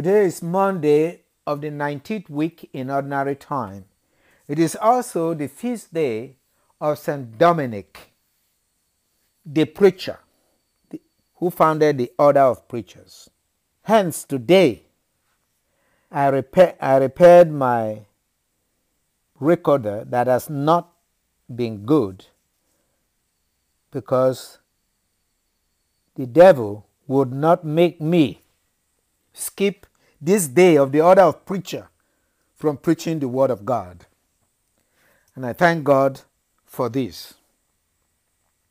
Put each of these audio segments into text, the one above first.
Today is Monday of the 19th week in ordinary time. It is also the feast day of St. Dominic, the preacher, who founded the order of preachers. Hence, today, I, repair, I repaired my recorder that has not been good because the devil would not make me skip this day of the order of preacher from preaching the word of God. And I thank God for this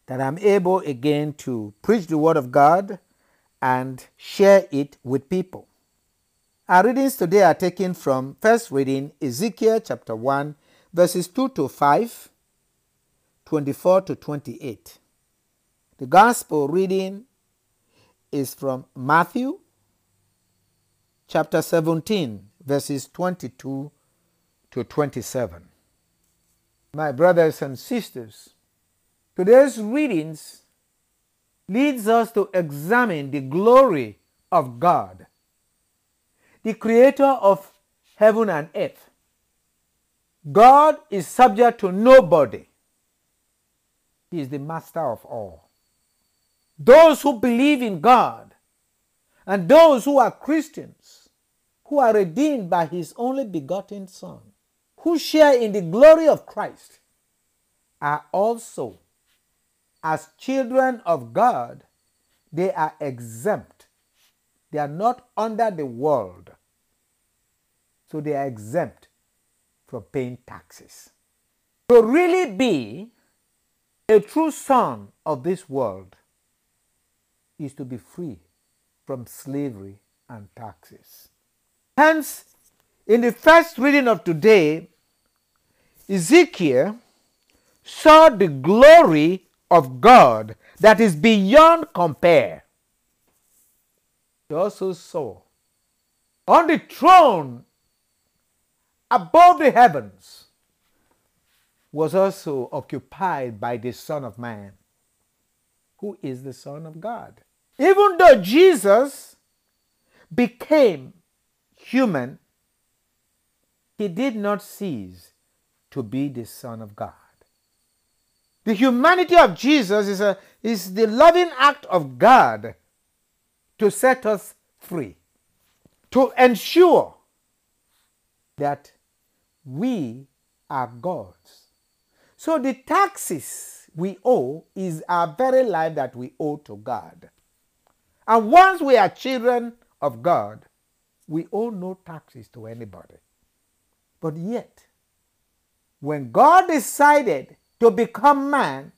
that I'm able again to preach the word of God and share it with people. Our readings today are taken from first reading Ezekiel chapter 1 verses 2 to 5, 24 to 28. The gospel reading is from Matthew chapter 17, verses 22 to 27. My brothers and sisters, today's readings leads us to examine the glory of God, the creator of heaven and earth. God is subject to nobody. He is the master of all. Those who believe in God and those who are Christians, who are redeemed by his only begotten Son, who share in the glory of Christ, are also, as children of God, they are exempt. They are not under the world. So they are exempt from paying taxes. To really be a true son of this world is to be free from slavery and taxes. Hence, in the first reading of today, Ezekiel saw the glory of God that is beyond compare. He also saw on the throne above the heavens was also occupied by the Son of Man, who is the Son of God. Even though Jesus became human, he did not cease to be the Son of God. The humanity of Jesus is, a, is the loving act of God to set us free, to ensure that we are God's. So the taxes we owe is our very life that we owe to God. And once we are children of God, we owe no taxes to anybody. But yet, when God decided to become man,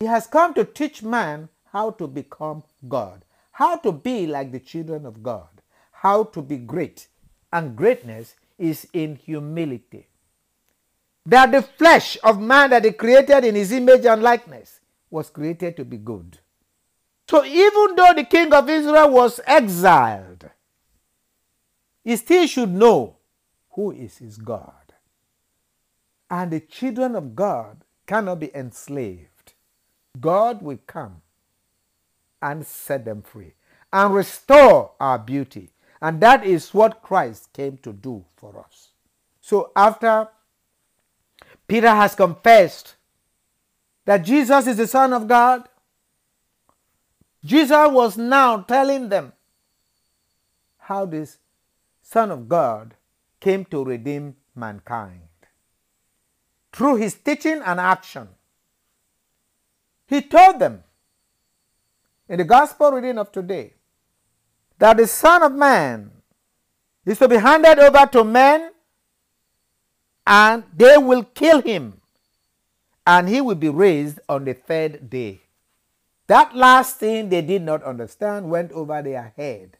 he has come to teach man how to become God, how to be like the children of God, how to be great. And greatness is in humility. That the flesh of man that he created in his image and likeness was created to be good. So even though the king of Israel was exiled, he still should know who is his God. And the children of God cannot be enslaved. God will come and set them free and restore our beauty. And that is what Christ came to do for us. So after Peter has confessed that Jesus is the Son of God, Jesus was now telling them how this Son of God came to redeem mankind. Through his teaching and action, he told them in the gospel reading of today that the Son of Man is to be handed over to men and they will kill him and he will be raised on the third day. That last thing they did not understand went over their head.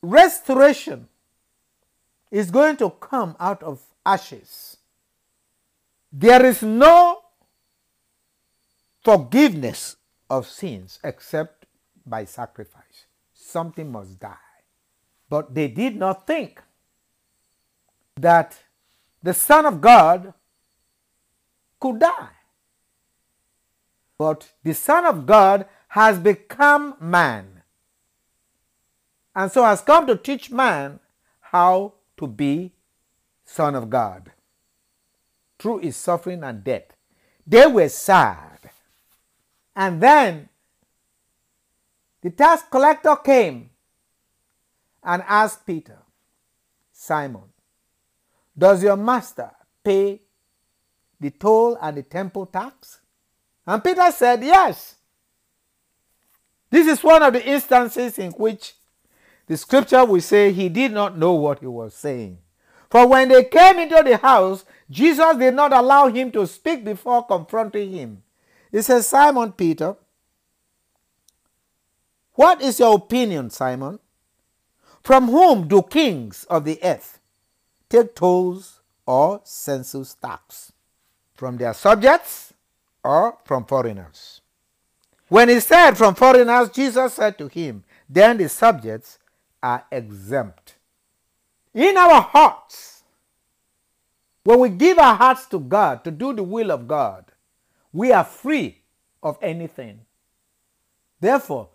Restoration is going to come out of ashes. There is no forgiveness of sins except by sacrifice. Something must die. But they did not think that the Son of God could die. But the Son of God has become man. and so has come to teach man how to be son of God through his suffering and death. They were sad. And then the tax collector came and asked Peter, Simon, does your master pay the toll and the temple tax? And Peter said, Yes. This is one of the instances in which the scripture will say he did not know what he was saying. For when they came into the house, Jesus did not allow him to speak before confronting him. He says, Simon Peter, what is your opinion, Simon? From whom do kings of the earth take tolls or census tax? From their subjects or from foreigners? When he said from foreigners, Jesus said to him, Then the subjects are exempt. In our hearts, when we give our hearts to God to do the will of God, we are free of anything. Therefore,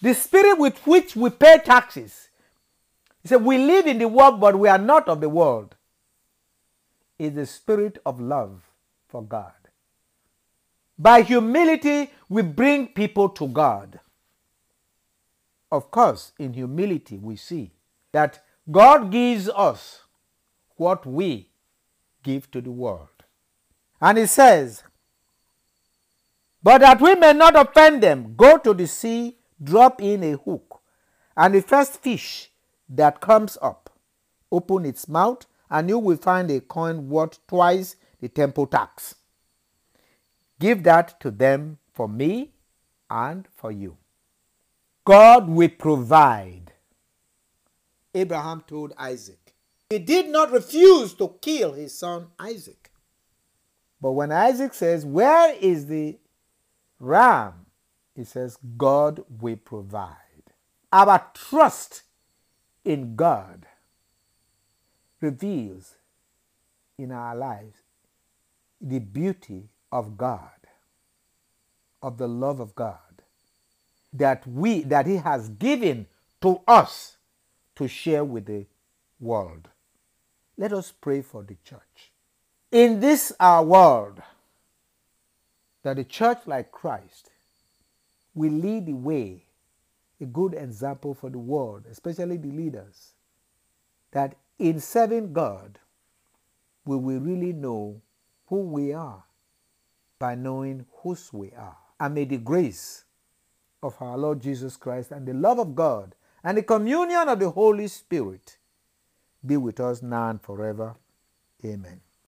the spirit with which we pay taxes, he said, we live in the world, but we are not of the world, is the spirit of love for God. By humility, we bring people to God. Of course, in humility, we see that God gives us what we give to the world. And He says, But that we may not offend them, go to the sea, drop in a hook, and the first fish that comes up, open its mouth, and you will find a coin worth twice the temple tax. Give that to them for me and for you. God will provide. Abraham told Isaac. He did not refuse to kill his son Isaac. But when Isaac says, Where is the ram? He says, God will provide. Our trust in God reveals in our lives the beauty of God, of the love of God that we that he has given to us to share with the world. Let us pray for the church. In this our world, that the church like Christ will lead the way, a good example for the world, especially the leaders, that in serving God, we will really know who we are by knowing whose we are. And may the grace of our Lord Jesus Christ and the love of God and the communion of the Holy Spirit be with us now and forever. Amen.